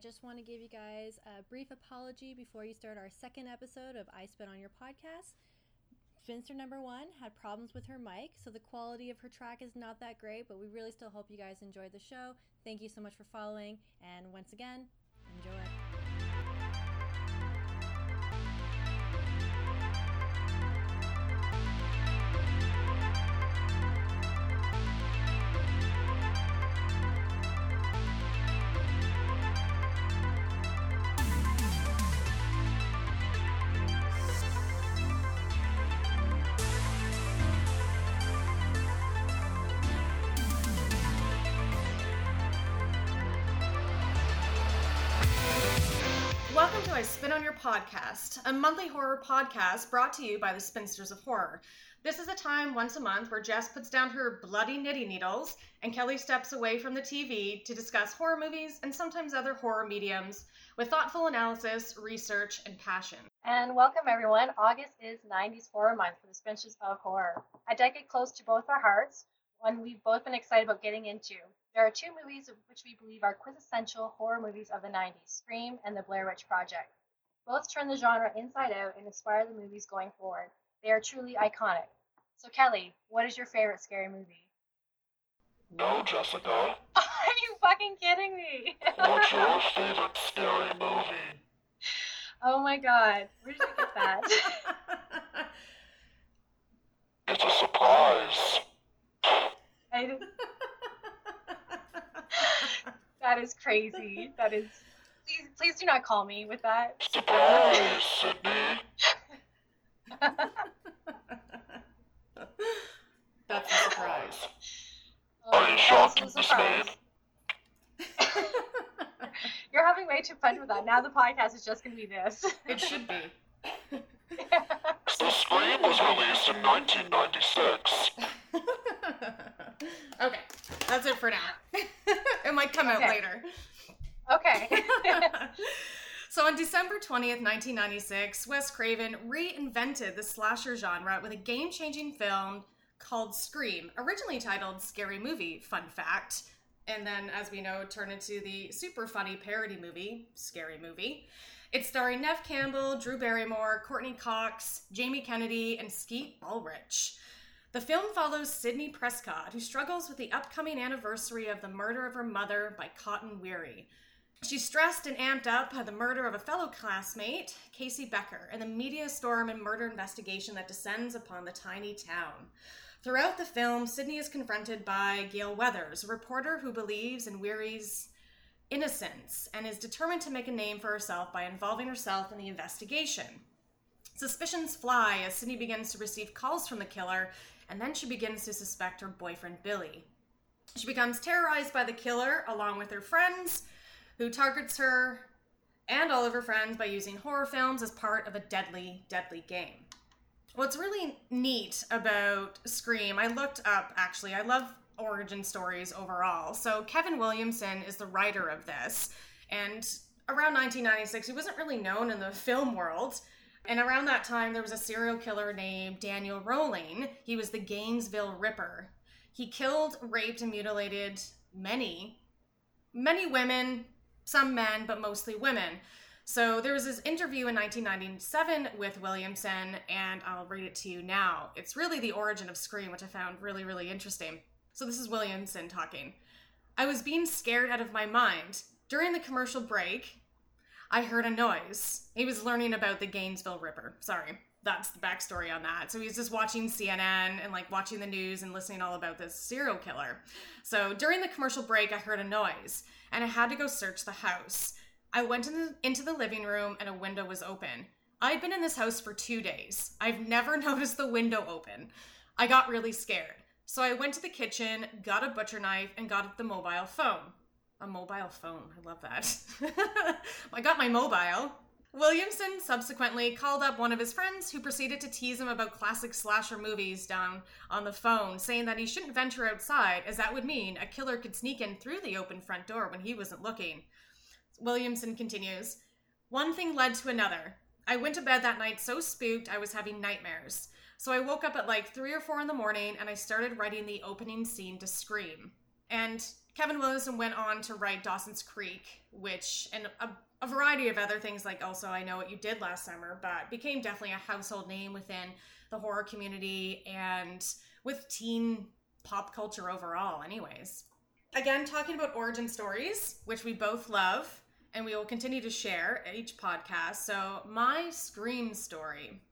just want to give you guys a brief apology before you start our second episode of I Spit on Your podcast. Spinster number one had problems with her mic, so the quality of her track is not that great, but we really still hope you guys enjoyed the show. Thank you so much for following, and once again, enjoy. Spit on Your Podcast, a monthly horror podcast brought to you by the Spinsters of Horror. This is a time once a month where Jess puts down her bloody knitting needles and Kelly steps away from the TV to discuss horror movies and sometimes other horror mediums with thoughtful analysis, research, and passion. And welcome everyone. August is 90s Horror Month for the Spinsters of Horror. A decade close to both our hearts, one we've both been excited about getting into. There are two movies which we believe are quintessential horror movies of the 90s Scream and The Blair Witch Project. Both turn the genre inside out and inspire the movies going forward. They are truly iconic. So, Kelly, what is your favorite scary movie? No, Jessica. Are you fucking kidding me? What's your favorite scary movie? oh my god. Where did you get that? It's a surprise. I didn't- that is crazy. That is. Please, please do not call me with that. Surprise, Sidney. That's a surprise. Oh, Are you that shocked was and a dismayed? You're having way too fun with that. Now the podcast is just gonna be this. It should be. The Scream was released in 1996. okay, that's it for now. Might come out later. okay. so on December 20th, 1996, Wes Craven reinvented the slasher genre with a game-changing film called Scream, originally titled Scary Movie, fun fact, and then as we know, turned into the super funny parody movie, Scary Movie. It's starring Neve Campbell, Drew Barrymore, Courteney Cox, Jamie Kennedy, and Skeet Ulrich. The film follows Sidney Prescott, who struggles with the upcoming anniversary of the murder of her mother by Cotton Weary. She's stressed and amped up by the murder of a fellow classmate, Casey Becker, and the media storm and murder investigation that descends upon the tiny town. Throughout the film, Sidney is confronted by Gale Weathers, a reporter who believes in Weary's innocence and is determined to make a name for herself by involving herself in the investigation. Suspicions fly as Sidney begins to receive calls from the killer, and then she begins to suspect her boyfriend Billy. She becomes terrorized by the killer along with her friends, who targets her and all of her friends by using horror films as part of a deadly, deadly game. What's really neat about Scream, I looked up actually, I love origin stories overall. So, Kevin Williamson is the writer of this, and around 1996, he wasn't really known in the film world. And around that time, there was a serial killer named Daniel Rolling. He was the Gainesville Ripper. He killed, raped, and mutilated many, many women, some men, but mostly women. So there was this interview in 1997 with Williamson, and I'll read it to you now. It's really the origin of Scream, which I found really, really interesting. So this is Williamson talking. I was being scared out of my mind. During the commercial break, I heard a noise. He was learning about the Gainesville Ripper. Sorry, that's the backstory on that. So he's just watching CNN and like watching the news and listening all about this serial killer. So during the commercial break, I heard a noise and I had to go search the house. I went in the, into the living room and a window was open. I'd been in this house for two days. I've never noticed the window open. I got really scared. So I went to the kitchen, got a butcher knife, and got the mobile phone. A mobile phone. I love that. I got my mobile. Williamson subsequently called up one of his friends who proceeded to tease him about classic slasher movies down on the phone, saying that he shouldn't venture outside as that would mean a killer could sneak in through the open front door when he wasn't looking. Williamson continues One thing led to another. I went to bed that night so spooked I was having nightmares. So I woke up at like 3 or 4 in the morning and I started writing the opening scene to Scream. And Kevin Williamson went on to write Dawson's Creek, which and a, a variety of other things like also I know what you did last summer, but became definitely a household name within the horror community and with teen pop culture overall, anyways. Again, talking about origin stories, which we both love and we will continue to share each podcast. So, my Scream story.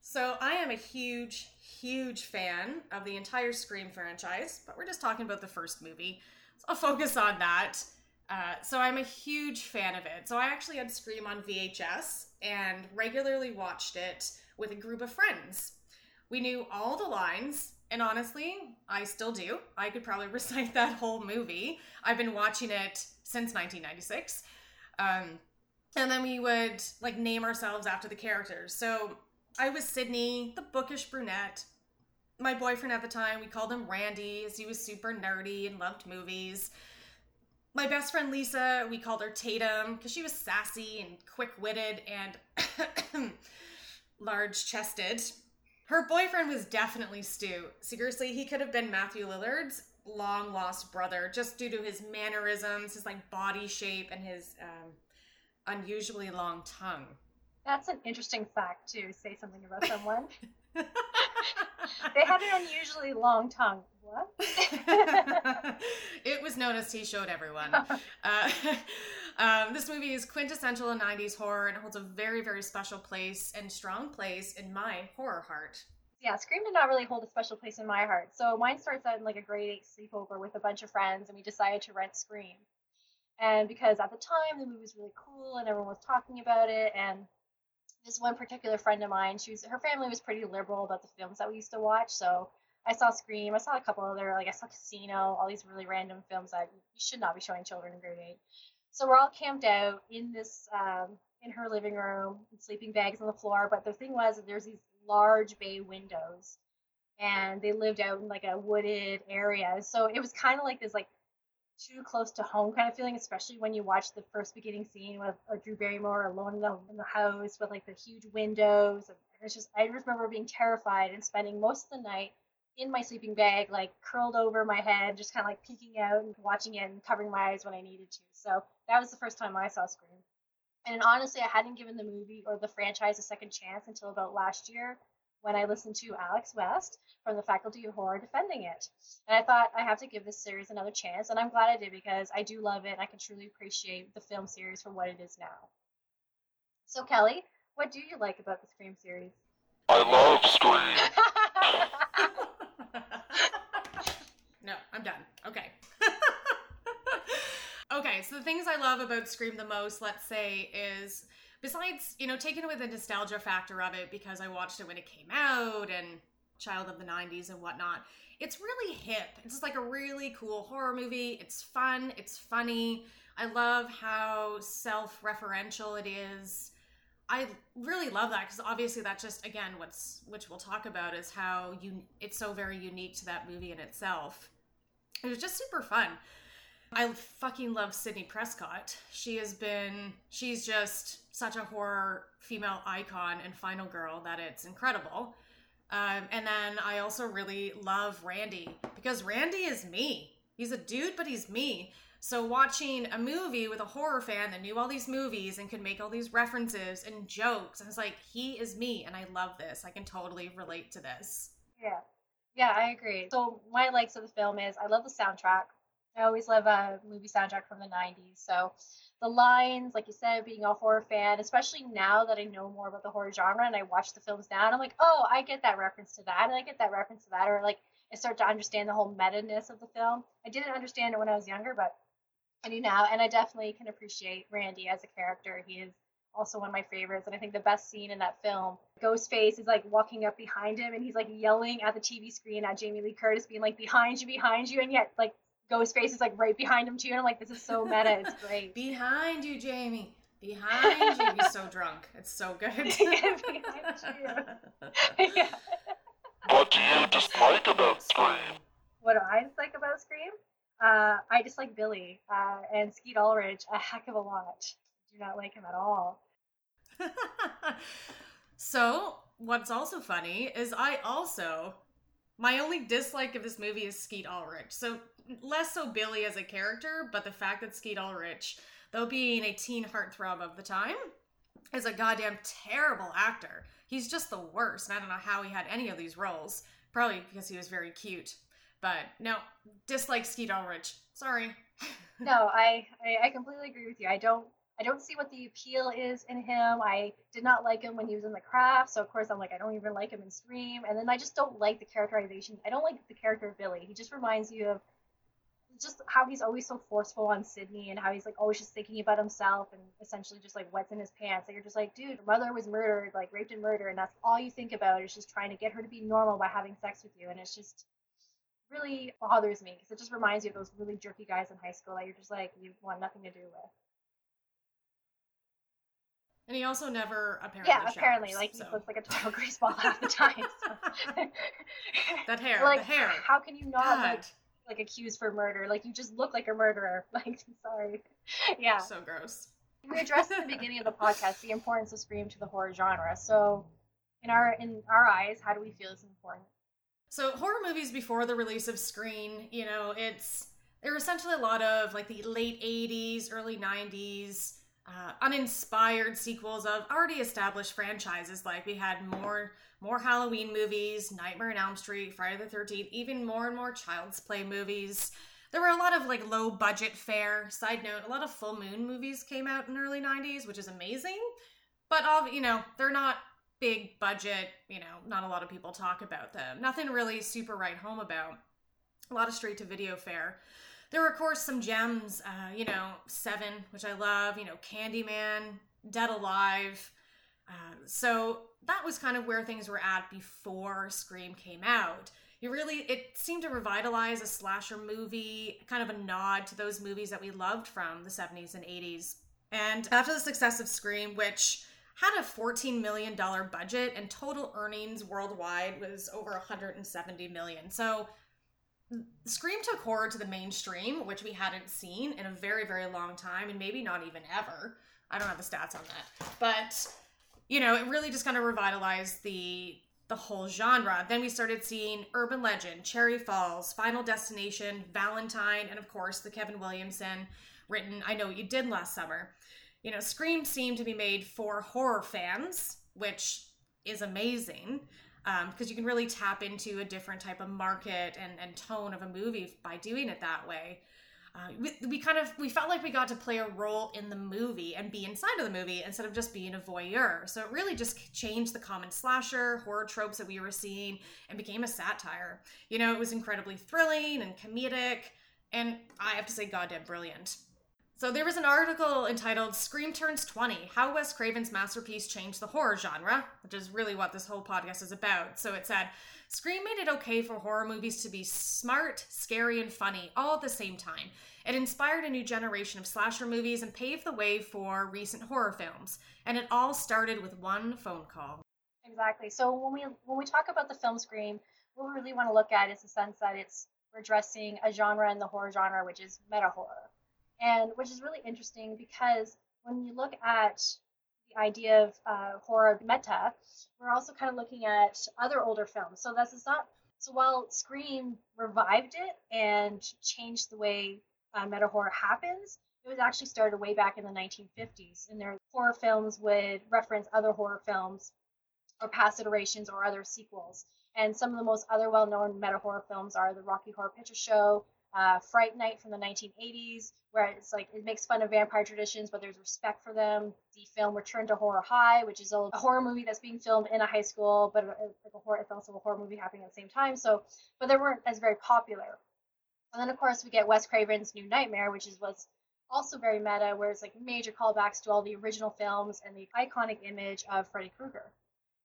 So, I am a huge, huge fan of the entire Scream franchise, but we're just talking about the first movie. So, I'll focus on that. Uh, so, I'm a huge fan of it. So, I actually had Scream on VHS and regularly watched it with a group of friends. We knew all the lines, and honestly, I still do. I could probably recite that whole movie. I've been watching it since 1996. Um, and then we would like name ourselves after the characters. So I was Sidney, the bookish brunette. My boyfriend at the time, we called him Randy, as he was super nerdy and loved movies. My best friend Lisa, we called her Tatum because she was sassy and quick witted and large chested. Her boyfriend was definitely Stu. Seriously, he could have been Matthew Lillard's long lost brother just due to his mannerisms, his like body shape, and his um, unusually long tongue. That's an interesting fact to say something about someone. they had an unusually long tongue. What? it was noticed he showed everyone. Uh, um, this movie is quintessential 90s horror and holds a very, very special place and strong place in my horror heart. Yeah, Scream did not really hold a special place in my heart. So mine starts out in like a grade eight sleepover with a bunch of friends, and we decided to rent Scream. And because at the time the movie was really cool and everyone was talking about it, and this one particular friend of mine, she was her family was pretty liberal about the films that we used to watch. So I saw Scream, I saw a couple other like I saw Casino, all these really random films that you should not be showing children in grade eight. So we're all camped out in this um, in her living room, sleeping bags on the floor. But the thing was, there's these large bay windows, and they lived out in like a wooded area. So it was kind of like this like too close to home kind of feeling, especially when you watch the first beginning scene with uh, Drew Barrymore alone in the, in the house with like the huge windows. And it's just, I remember being terrified and spending most of the night in my sleeping bag, like curled over my head, just kind of like peeking out and watching it and covering my eyes when I needed to. So that was the first time I saw Scream. And honestly, I hadn't given the movie or the franchise a second chance until about last year when I listened to Alex West from the Faculty of Horror defending it. And I thought I have to give this series another chance, and I'm glad I did because I do love it and I can truly appreciate the film series for what it is now. So, Kelly, what do you like about the Scream series? I love Scream. no, I'm done. Okay. okay, so the things I love about Scream the most, let's say, is besides, you know, taking away the nostalgia factor of it because I watched it when it came out and child of the 90s and whatnot, it's really hip. It's just like a really cool horror movie. It's fun, it's funny. I love how self referential it is. I really love that because obviously that just again what's which we'll talk about is how you it's so very unique to that movie in itself. It was just super fun. I fucking love Sidney Prescott. She has been she's just such a horror female icon and final girl that it's incredible. Um, and then I also really love Randy because Randy is me. He's a dude, but he's me. So watching a movie with a horror fan that knew all these movies and could make all these references and jokes, and it's like he is me, and I love this. I can totally relate to this. Yeah, yeah, I agree. So my likes of the film is I love the soundtrack. I always love a movie soundtrack from the '90s. So the lines, like you said, being a horror fan, especially now that I know more about the horror genre and I watch the films now, and I'm like, oh, I get that reference to that, and I get that reference to that, or like I start to understand the whole meta ness of the film. I didn't understand it when I was younger, but I do now, and I definitely can appreciate Randy as a character. He is also one of my favorites, and I think the best scene in that film, Ghostface is like walking up behind him, and he's like yelling at the TV screen at Jamie Lee Curtis, being like, "Behind you, behind you," and yet like Ghostface is like right behind him too, and I'm like, "This is so meta. It's great." Behind you, Jamie. Behind you. He's so drunk. It's so good. Yeah, behind you. yeah. What do you dislike about Scream? What do I dislike about Scream? Uh, I dislike Billy uh, and Skeet Ulrich a heck of a lot. Do not like him at all. so, what's also funny is I also My only dislike of this movie is Skeet Ulrich. So less so Billy as a character, but the fact that Skeet Ulrich, though being a teen heartthrob of the time, is a goddamn terrible actor. He's just the worst, and I don't know how he had any of these roles. Probably because he was very cute. But no, dislike Skeet Ulrich. Sorry. no, I, I I completely agree with you. I don't I don't see what the appeal is in him. I did not like him when he was in The Craft, so of course I'm like I don't even like him in Scream. And then I just don't like the characterization. I don't like the character of Billy. He just reminds you of just how he's always so forceful on Sidney and how he's like always just thinking about himself and essentially just like what's in his pants. Like you're just like, dude, mother was murdered, like raped and murdered, and that's all you think about is just trying to get her to be normal by having sex with you. And it's just really bothers me because it just reminds you of those really jerky guys in high school that you're just like you want nothing to do with. And he also never apparently. Yeah, apparently, like so. he looks like a total greaseball half the time. So. that hair, like, the hair. How can you not God, like like accused for murder? Like you just look like a murderer. Like sorry. Yeah. so gross. We addressed at the beginning of the podcast the importance of Scream to the horror genre. So in our in our eyes, how do we feel is important? So horror movies before the release of Scream, you know, it's there were essentially a lot of like the late '80s, early '90s. Uh, uninspired sequels of already established franchises like we had more more halloween movies nightmare on elm street friday the 13th even more and more child's play movies. There were a lot of like low budget fare. Side note a lot of full moon movies came out in early 90s which is amazing but all you know they're not big budget you know not a lot of people talk about them. Nothing really super right home about. A lot of straight to video fare there were of course some gems uh, you know seven which i love you know candyman dead alive. Uh, so that was kind of where things were at before scream came out. You really it seemed to revitalize a slasher movie kind of a nod to those movies that we loved from the 70s and 80s and after the success of scream which had a $14 million budget and total earnings worldwide was over 170 million. So Scream took horror to the mainstream, which we hadn't seen in a very, very long time, and maybe not even ever. I don't have the stats on that, but you know, it really just kind of revitalized the the whole genre. Then we started seeing Urban Legend, Cherry Falls, Final Destination, Valentine, and of course the Kevin Williamson written I Know What You Did Last Summer. You know, Scream seemed to be made for horror fans, which is amazing because um, you can really tap into a different type of market and, and tone of a movie by doing it that way. Uh, we, we kind of we felt like we got to play a role in the movie and be inside of the movie instead of just being a voyeur. So it really just changed the common slasher horror tropes that we were seeing and became a satire. You know, it was incredibly thrilling and comedic, and I have to say, goddamn brilliant. So there was an article entitled Scream Turns 20 How Wes Craven's Masterpiece Changed the Horror Genre, which is really what this whole podcast is about. So it said Scream made it okay for horror movies to be smart, scary, and funny all at the same time. It inspired a new generation of slasher movies and paved the way for recent horror films. And it all started with one phone call. Exactly. So when we when we talk about the film Scream, what we really want to look at is the sense that it's addressing a genre in the horror genre, which is meta horror and which is really interesting because when you look at the idea of uh, horror meta, we're also kind of looking at other older films. So this is not so while Scream revived it and changed the way uh, meta horror happens, it was actually started way back in the 1950s, and their horror films would reference other horror films or past iterations or other sequels. And some of the most other well-known meta horror films are the Rocky Horror Picture Show, uh, Fright Night from the 1980s, where it's like it makes fun of vampire traditions, but there's respect for them. The film Return to Horror High, which is a, a horror movie that's being filmed in a high school, but like a horror, it's also a horror movie happening at the same time. So, but they weren't as very popular. And then of course we get Wes Craven's New Nightmare, which is what's also very meta, where it's like major callbacks to all the original films and the iconic image of Freddy Krueger.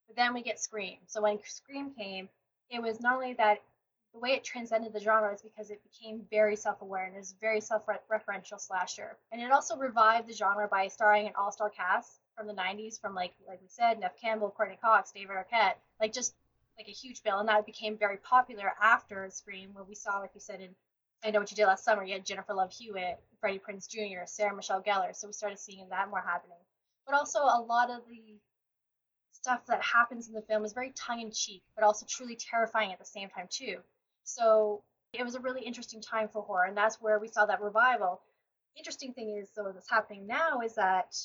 But then we get Scream. So when Scream came, it was not only that the way it transcended the genre is because it became very self-aware and is a very self-referential slasher. And it also revived the genre by starring an all-star cast from the 90s, from like like we said, Neve Campbell, Courteney Cox, David Arquette, like just like a huge bill. And that became very popular after Scream, where we saw, like you said, in I Know What You Did Last Summer, you had Jennifer Love Hewitt, Freddie Prinze Jr., Sarah Michelle Gellar. So we started seeing that more happening. But also a lot of the stuff that happens in the film is very tongue in cheek, but also truly terrifying at the same time too. So it was a really interesting time for horror, and that's where we saw that revival. Interesting thing is, though, that's happening now is that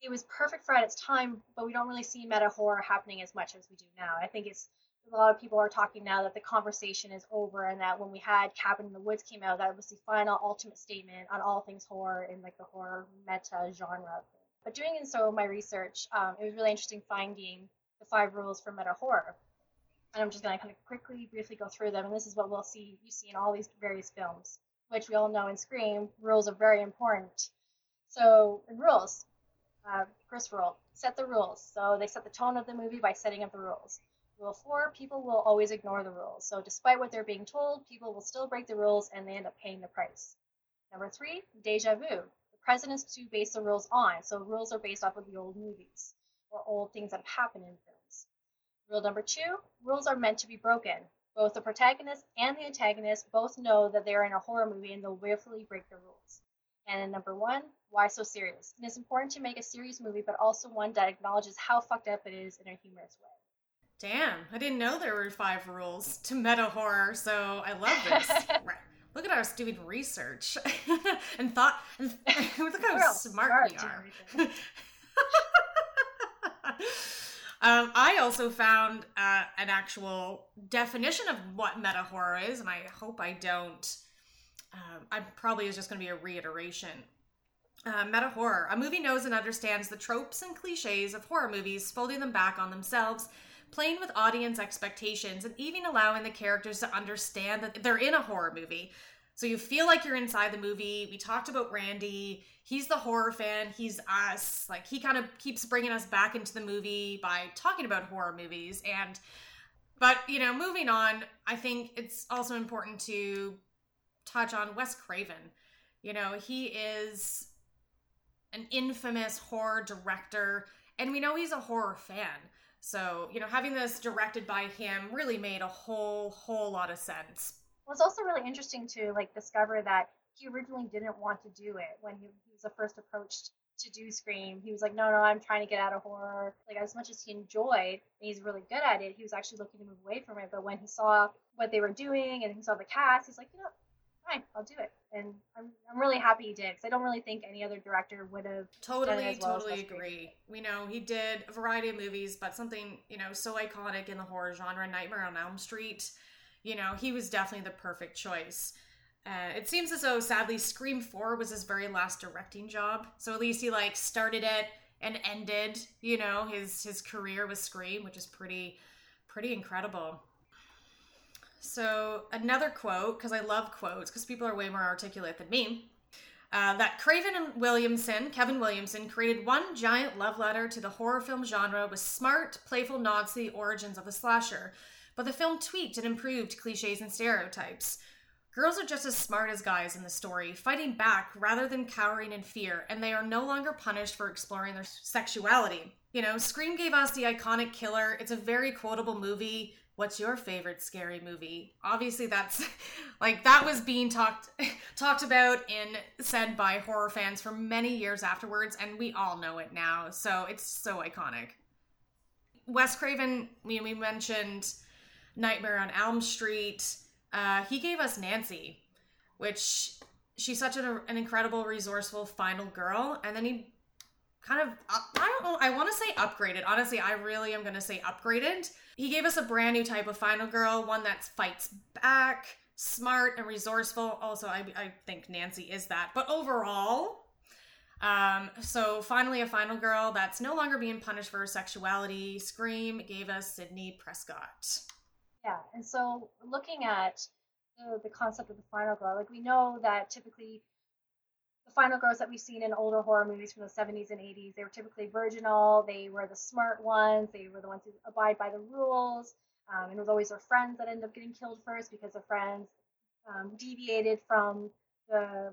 it was perfect for at its time, but we don't really see meta horror happening as much as we do now. I think it's a lot of people are talking now that the conversation is over and that when we had Cabin in the Woods came out, that was the final ultimate statement on all things horror in like the horror meta genre. But doing in so my research, um, it was really interesting finding the five rules for meta horror. And I'm just going to kind of quickly, briefly go through them. And this is what we'll see you see in all these various films, which we all know in Scream, rules are very important. So, in rules, uh, first rule, set the rules. So they set the tone of the movie by setting up the rules. Rule four, people will always ignore the rules. So despite what they're being told, people will still break the rules and they end up paying the price. Number three, deja vu. The precedents to base the rules on. So rules are based off of the old movies or old things that have happened in films. Rule number two, rules are meant to be broken. Both the protagonist and the antagonist both know that they're in a horror movie and they'll willfully break the rules. And number one, why so serious? It is important to make a serious movie, but also one that acknowledges how fucked up it is in a humorous way. Damn, I didn't know there were five rules to meta horror, so I love this. right. Look at us doing research and thought. And look how smart, smart we are. Um, I also found uh, an actual definition of what meta horror is, and I hope I don't. Um, I probably is just going to be a reiteration. Uh, meta horror. A movie knows and understands the tropes and cliches of horror movies, folding them back on themselves playing with audience expectations and even allowing the characters to understand that they're in a horror movie. So you feel like you're inside the movie. We talked about Randy. He's the horror fan. He's us. Like he kind of keeps bringing us back into the movie by talking about horror movies. And, but you know, moving on, I think it's also important to touch on Wes Craven. You know, he is an infamous horror director, and we know he's a horror fan. So, you know, having this directed by him really made a whole, whole lot of sense. It's also really interesting to like discover that he originally didn't want to do it when he, he was the first approached to do Scream. He was like, no, no, I'm trying to get out of horror. Like, as much as he enjoyed, and he's really good at it, he was actually looking to move away from it. But when he saw what they were doing and he saw the cast, he's like, you know, fine, I'll do it. And I'm, I'm really happy he did because I don't really think any other director would have. Totally, well totally agree. We know he did a variety of movies, but something, you know, so iconic in the horror genre, Nightmare on Elm Street, you know, he was definitely the perfect choice. Uh, it seems as though, sadly, Scream 4 was his very last directing job. So at least he, like, started it and ended, you know, his his career with Scream, which is pretty pretty incredible. So another quote, because I love quotes, because people are way more articulate than me. Uh, that Craven and Williamson, Kevin Williamson, created one giant love letter to the horror film genre with smart, playful nods to the origins of the slasher. But the film tweaked and improved cliches and stereotypes. Girls are just as smart as guys in the story, fighting back rather than cowering in fear, and they are no longer punished for exploring their sexuality. You know, Scream gave us the iconic killer. It's a very quotable movie what's your favorite scary movie obviously that's like that was being talked talked about and said by horror fans for many years afterwards and we all know it now so it's so iconic wes craven we, we mentioned nightmare on elm street uh, he gave us nancy which she's such an, an incredible resourceful final girl and then he kind of i don't know i want to say upgraded honestly i really am going to say upgraded he gave us a brand new type of final girl, one that fights back, smart and resourceful. Also, I, I think Nancy is that. But overall, um, so finally, a final girl that's no longer being punished for her sexuality. Scream gave us Sidney Prescott. Yeah, and so looking at the, the concept of the final girl, like we know that typically the final girls that we've seen in older horror movies from the 70s and 80s, they were typically virginal. They were the smart ones. They were the ones who abide by the rules. Um, and it was always their friends that ended up getting killed first because the friends um, deviated from the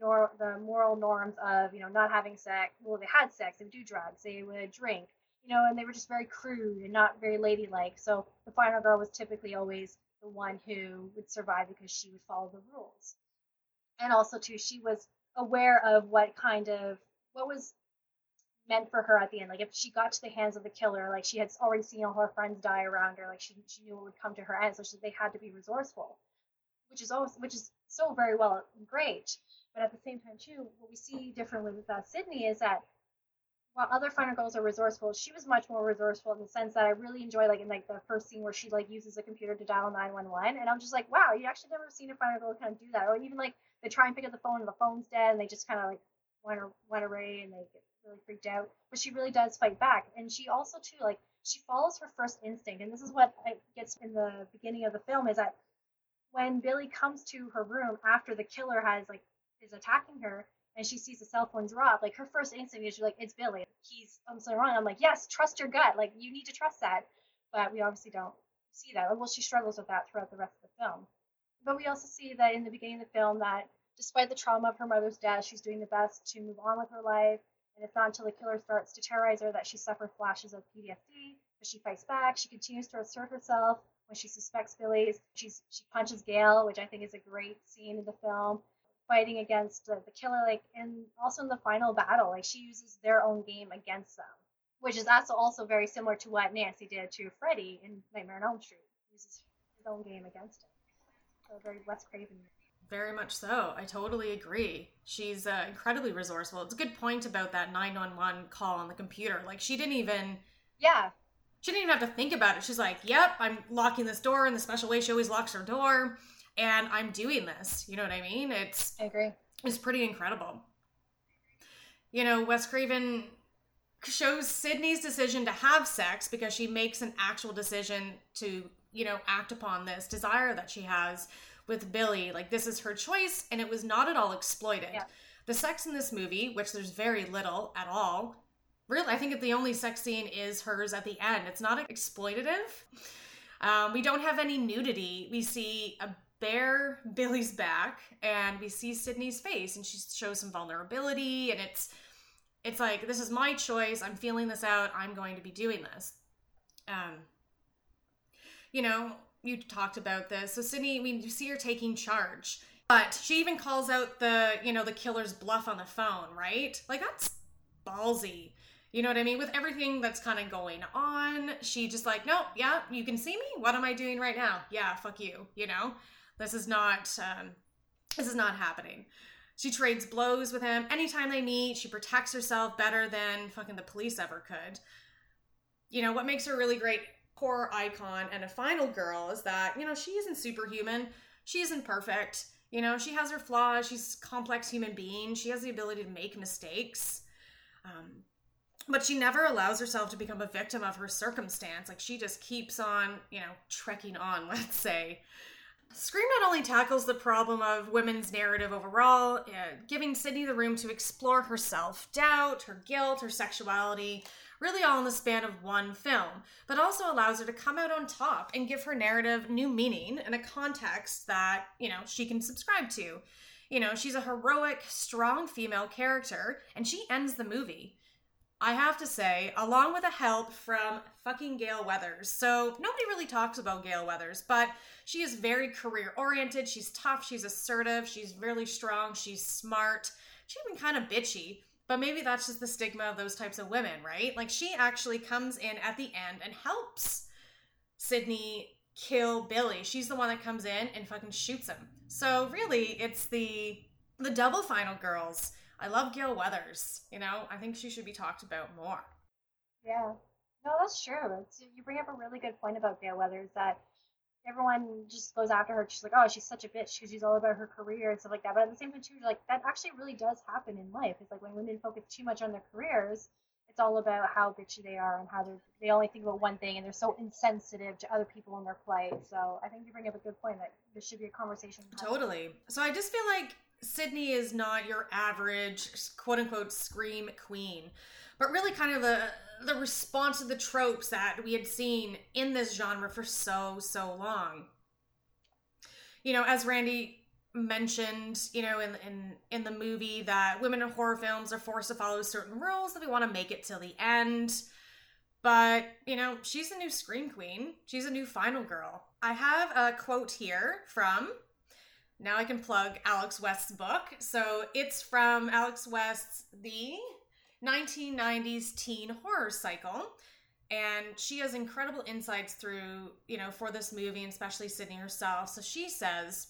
nor- the moral norms of you know not having sex. Well, they had sex. They would do drugs. They would drink. You know, and they were just very crude and not very ladylike. So the final girl was typically always the one who would survive because she would follow the rules and also too she was aware of what kind of what was meant for her at the end. Like if she got to the hands of the killer, like she had already seen all her friends die around her, like she she knew it would come to her end, so she, they had to be resourceful, which is always which is so very well and great. But at the same time, too, what we see differently with uh, Sidney is that while other final girls are resourceful, she was much more resourceful in the sense that I really enjoy like in like the first scene where she like uses a computer to dial 911 and I'm just like, wow, you actually never seen a final girl kind of do that. Or even like they try and pick up the phone and the phone's dead and they just kind of like went, went away and they get really freaked out. But she really does fight back. And she also too like she follows her first instinct. And this is what gets in the beginning of the film is that when Billy comes to her room after the killer has like is attacking her and she sees the cell phone drop, like her first instinct is she's like, it's Billy. He's I'm so wrong. I'm like, yes, trust your gut. Like you need to trust that. But we obviously don't see that. Well, she struggles with that throughout the rest of the film. But we also see that in the beginning of the film that despite the trauma of her mother's death, she's doing the best to move on with her life. And it's not until the killer starts to terrorize her that she suffers flashes of PTSD. But she fights back. She continues to assert herself when she suspects Billy's. She's she punches Gail, which I think is a great scene in the film fighting against the, the killer like and also in the final battle like she uses their own game against them which is also also very similar to what nancy did to freddy in nightmare on elm street uses his own game against him so very wes craven very much so. I totally agree. She's uh, incredibly resourceful. It's a good point about that 911 call on the computer. Like, she didn't even. Yeah. She didn't even have to think about it. She's like, yep, I'm locking this door in the special way she always locks her door and I'm doing this. You know what I mean? It's I agree. It's pretty incredible. You know, Wes Craven shows Sidney's decision to have sex because she makes an actual decision to, you know, act upon this desire that she has with Billy. Like this is her choice and it was not at all exploited. Yeah. The sex in this movie, which there's very little at all, really I think the only sex scene is hers at the end. It's not exploitative. Um, we don't have any nudity. We see a bare Billy's back and we see Sidney's face and she shows some vulnerability and it's it's like this is my choice. I'm feeling this out. I'm going to be doing this. Um you know, you talked about this. So Sidney, I mean, you see her taking charge. But she even calls out the, you know, the killer's bluff on the phone, right? Like that's ballsy. You know what I mean? With everything that's kind of going on, she just like, nope, yeah, you can see me. What am I doing right now? Yeah, fuck you, you know? This is not um, this is not happening. She trades blows with him. Anytime they meet, she protects herself better than fucking the police ever could. You know, what makes her really great horror icon and a final girl is that, you know, she isn't superhuman. She isn't perfect. You know, she has her flaws. She's a complex human being. She has the ability to make mistakes. Um, but she never allows herself to become a victim of her circumstance. Like she just keeps on, you know, trekking on, let's say. Scream not only tackles the problem of women's narrative overall, uh, giving Sidney the room to explore her self doubt, her guilt, her sexuality, really all in the span of one film, but also allows her to come out on top and give her narrative new meaning and a context that, you know, she can subscribe to. You know, she's a heroic, strong female character, and she ends the movie I have to say, along with the help from fucking Gale Weathers. So nobody really talks about Gale Weathers, but she is very career oriented. She's tough. She's assertive. She's really strong. She's smart. She's even kind of bitchy. But maybe that's just the stigma of those types of women, right? Like she actually comes in at the end and helps Sidney kill Billy. She's the one that comes in and fucking shoots him. So really, it's the the double final girls I love Gale Weathers. You know, I think she should be talked about more. Yeah. No, that's true. It's, you bring up a really good point about Gale Weathers that everyone just goes after her. She's like, oh, she's such a bitch because she's all about her career and stuff like that. But at the same time, too, like that actually really does happen in life. It's like when women focus too much on their careers, it's all about how bitchy they are and how they they only think about one thing and they're so insensitive to other people in their play. So I think you bring up a good point that this should be a conversation. Totally. So I just feel like Sidney is not your average quote unquote scream queen, but really kind of the the response to the tropes that we had seen in this genre for so so long. You know, as Randy mentioned, you know, in in in the movie that women in horror films are forced to follow certain rules that we want to make it till the end. But, you know, she's a new scream queen. She's a new final girl. I have a quote here from now I can plug Alex West's book. So it's from Alex West's The 1990s teen horror cycle. And she has incredible insights through, you know, for this movie, and especially Sidney herself. So she says,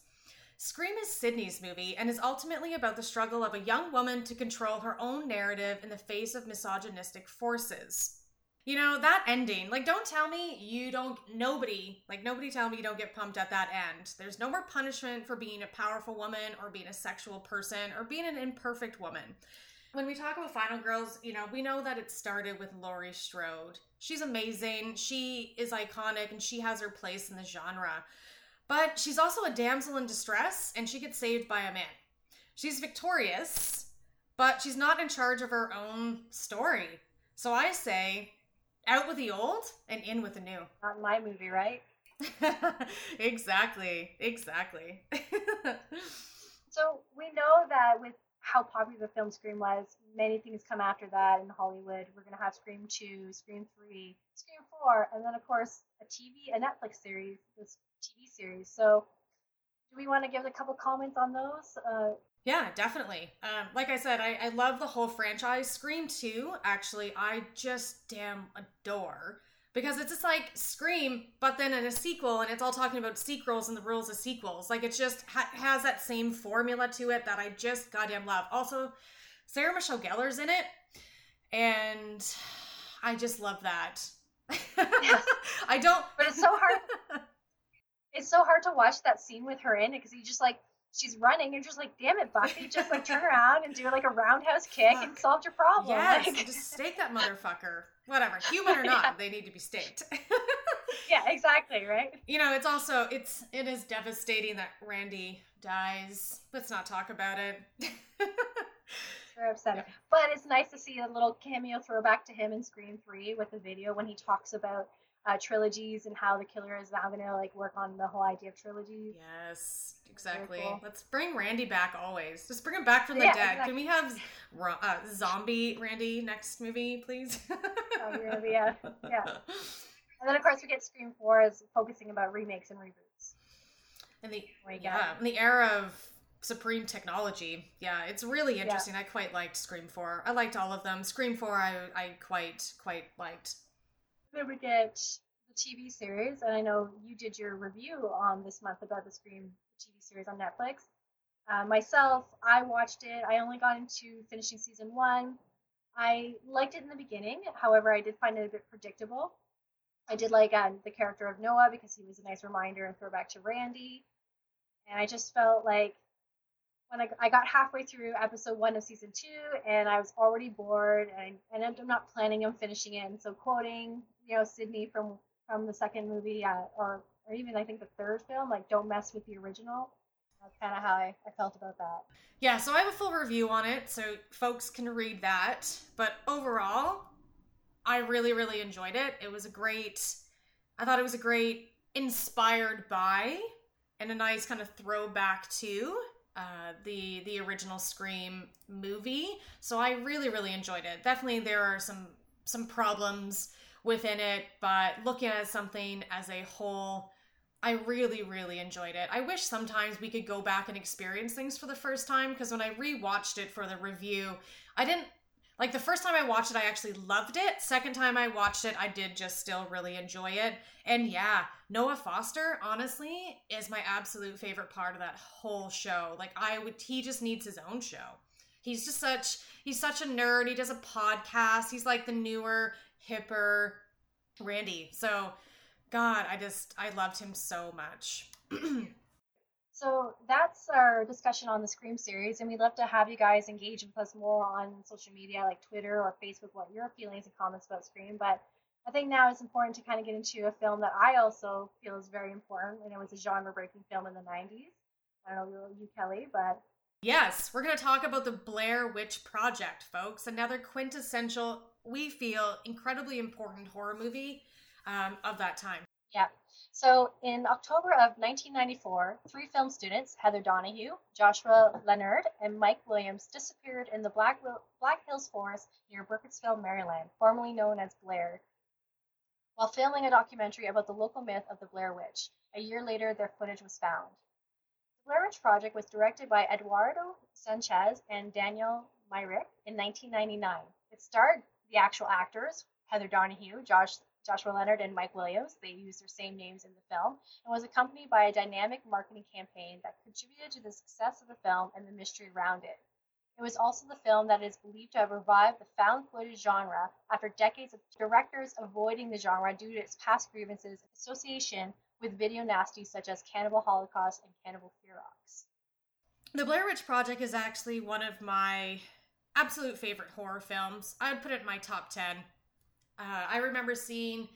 Scream is Sidney's movie and is ultimately about the struggle of a young woman to control her own narrative in the face of misogynistic forces. You know, that ending, like, don't tell me you don't, nobody, like, nobody tell me you don't get pumped at that end. There's no more punishment for being a powerful woman or being a sexual person or being an imperfect woman. When we talk about Final Girls, you know, we know that it started with Laurie Strode. She's amazing, she is iconic, and she has her place in the genre. But she's also a damsel in distress, and she gets saved by a man. She's victorious, but she's not in charge of her own story. So I say, out with the old and in with the new. Not my movie, right? exactly, exactly. so we know that with how popular the film Scream was, many things come after that in Hollywood. We're gonna have Scream Two, Scream Three, Scream Four, and then of course a TV, a Netflix series, this TV series. So, do we want to give a couple comments on those? Uh, yeah, definitely. Um, like I said, I, I love the whole franchise. Scream 2, actually, I just damn adore. Because it's just like Scream, but then in a sequel, and it's all talking about sequels and the rules of sequels. Like it just ha- has that same formula to it that I just goddamn love. Also, Sarah Michelle Gellar's in it, and I just love that. Yes. I don't. But it's so hard. it's so hard to watch that scene with her in it because you just like she's running and just like, damn it, Buffy, just like turn around and do like a roundhouse kick and solved your problem. Yes, like, just stake that motherfucker. Whatever, human or not, yeah. they need to be staked. yeah, exactly, right? You know, it's also it's it is devastating that Randy dies. Let's not talk about it. upsetting. Yeah. But it's nice to see a little cameo throwback to him in Scream 3 with the video when he talks about uh, trilogies and how the killer is now going to like work on the whole idea of trilogies. Yes, exactly. Cool. Let's bring Randy back always. Just bring him back from the yeah, dead. Exactly. Can we have uh, zombie Randy next movie, please? zombie yeah, yeah. And then of course we get Scream Four is focusing about remakes and reboots. In the yeah, in the era of supreme technology. Yeah, it's really interesting. Yeah. I quite liked Scream 4. I liked all of them. Scream 4 I I quite quite liked. We get the TV series, and I know you did your review on this month about the Scream TV series on Netflix. Uh, myself, I watched it. I only got into finishing season one. I liked it in the beginning. However, I did find it a bit predictable. I did like um, the character of Noah because he was a nice reminder and throwback to Randy. And I just felt like when I, I got halfway through episode one of season two and I was already bored and, and I'm not planning on finishing it. And so quoting, you know, Sidney from from the second movie uh, or or even I think the third film, like don't mess with the original. That's kind of how I, I felt about that. Yeah, so I have a full review on it, so folks can read that. But overall, I really, really enjoyed it. It was a great, I thought it was a great inspired by and a nice kind of throwback to uh, the the original Scream movie. So I really really enjoyed it. Definitely there are some some problems within it, but looking at something as a whole, I really really enjoyed it. I wish sometimes we could go back and experience things for the first time because when I rewatched it for the review, I didn't like the first time I watched it, I actually loved it. Second time I watched it, I did just still really enjoy it. And yeah, Noah Foster, honestly, is my absolute favorite part of that whole show. Like I would he just needs his own show. He's just such he's such a nerd. He does a podcast. He's like the newer, hipper Randy. So God, I just I loved him so much. So that's our discussion on the Scream series, and we'd love to have you guys engage with us more on social media like Twitter or Facebook, what your feelings and comments about Scream. But I think now it's important to kind of get into a film that I also feel is very important, and it was a genre breaking film in the 90s. I don't know you, Kelly, but. Yes, we're going to talk about the Blair Witch Project, folks. Another quintessential, we feel, incredibly important horror movie um, of that time. Yeah. So in October of 1994, three film students, Heather Donahue, Joshua Leonard, and Mike Williams, disappeared in the Black, Black Hills Forest near Burkittsville, Maryland, formerly known as Blair, while filming a documentary about the local myth of the Blair Witch. A year later, their footage was found. The Blair Witch Project was directed by Eduardo Sanchez and Daniel Myrick in 1999. It starred the actual actors, Heather Donahue, Josh Joshua Leonard, and Mike Williams. They used their same names in the film and was accompanied by a dynamic marketing campaign that contributed to the success of the film and the mystery around it. It was also the film that is believed to have revived the found footage genre after decades of directors avoiding the genre due to its past grievances and association with video nasties such as Cannibal Holocaust and Cannibal Ferox. The Blair Witch Project is actually one of my absolute favorite horror films. I'd put it in my top 10. Uh, I remember seeing,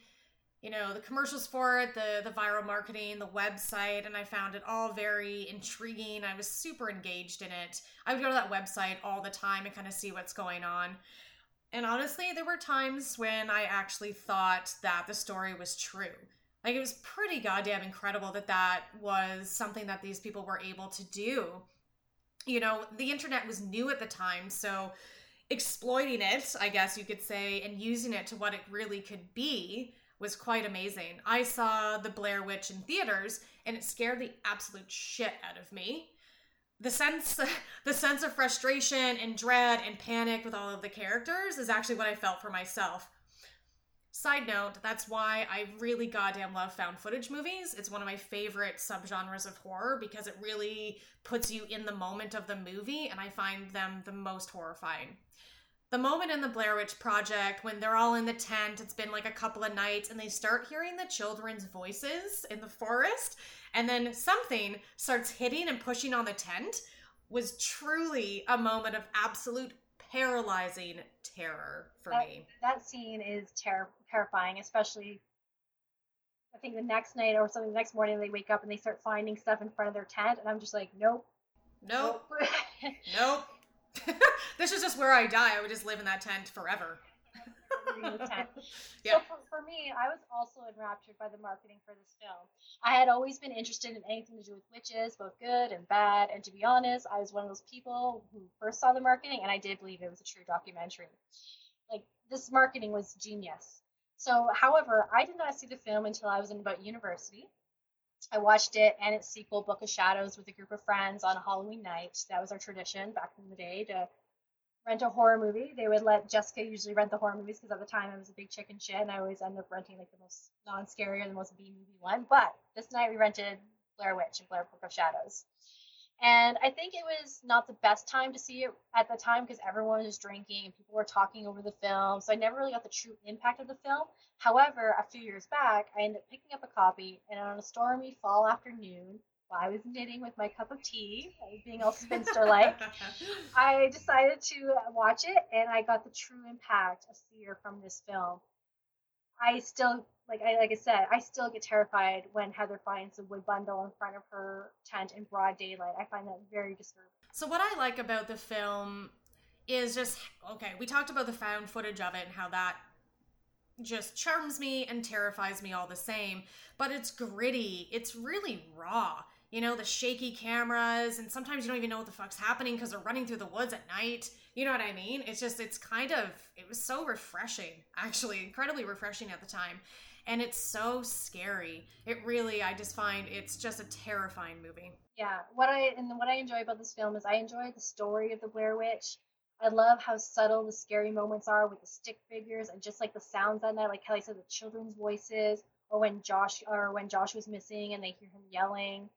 you know, the commercials for it, the the viral marketing, the website, and I found it all very intriguing. I was super engaged in it. I would go to that website all the time and kind of see what's going on. And honestly, there were times when I actually thought that the story was true. Like it was pretty goddamn incredible that that was something that these people were able to do. You know, the internet was new at the time, so exploiting it, I guess you could say, and using it to what it really could be was quite amazing. I saw The Blair Witch in theaters and it scared the absolute shit out of me. The sense the sense of frustration and dread and panic with all of the characters is actually what I felt for myself. Side note, that's why I really goddamn love found footage movies. It's one of my favorite subgenres of horror because it really puts you in the moment of the movie, and I find them the most horrifying. The moment in the Blair Witch Project when they're all in the tent, it's been like a couple of nights, and they start hearing the children's voices in the forest, and then something starts hitting and pushing on the tent was truly a moment of absolute paralyzing terror for that, me. That scene is ter- terrifying, especially. I think the next night or something, the next morning they wake up and they start finding stuff in front of their tent, and I'm just like, nope, Nope. nope. Nope. this is just where I die. I would just live in that tent forever. in the tent. Yeah. So for, for me, I was also enraptured by the marketing for this film. I had always been interested in anything to do with witches, both good and bad. And to be honest, I was one of those people who first saw the marketing and I did believe it was a true documentary. Like this marketing was genius. So, however, I did not see the film until I was in about university. I watched it and its sequel, Book of Shadows, with a group of friends on a Halloween night. That was our tradition back in the day to rent a horror movie. They would let Jessica usually rent the horror movies because at the time I was a big chicken shit and I always end up renting like the most non scary or the most B movie one. But this night we rented Blair Witch and Blair Book of Shadows. And I think it was not the best time to see it at the time because everyone was drinking and people were talking over the film. So I never really got the true impact of the film. However, a few years back, I ended up picking up a copy, and on a stormy fall afternoon, while I was knitting with my cup of tea, being all spinster like, I decided to watch it, and I got the true impact of fear from this film. I still, like I like I said, I still get terrified when Heather finds a wood bundle in front of her tent in broad daylight. I find that very disturbing. So what I like about the film is just okay, we talked about the found footage of it and how that just charms me and terrifies me all the same, but it's gritty. It's really raw. You know, the shaky cameras and sometimes you don't even know what the fuck's happening cuz they're running through the woods at night. You know what I mean? It's just it's kind of it was so refreshing, actually, incredibly refreshing at the time. And it's so scary. It really I just find it's just a terrifying movie. Yeah, what I and what I enjoy about this film is I enjoy the story of the Blair Witch. I love how subtle the scary moments are with the stick figures and just like the sounds at night, like Kelly said, the children's voices, or when Josh or when Josh was missing and they hear him yelling.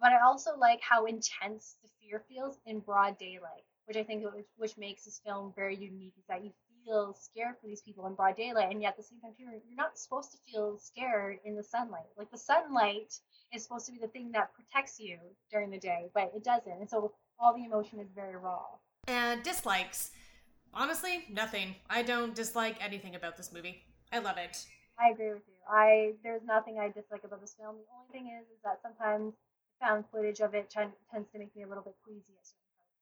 But I also like how intense the fear feels in broad daylight, which I think which makes this film very unique. Is that you feel scared for these people in broad daylight, and yet at the same time, you're you're not supposed to feel scared in the sunlight. Like the sunlight is supposed to be the thing that protects you during the day, but it doesn't. And so all the emotion is very raw. And dislikes. Honestly, nothing. I don't dislike anything about this movie. I love it. I agree with you. I there's nothing I dislike about this film. The only thing is, is that sometimes found footage of it t- tends to make me a little bit queasy at certain parts.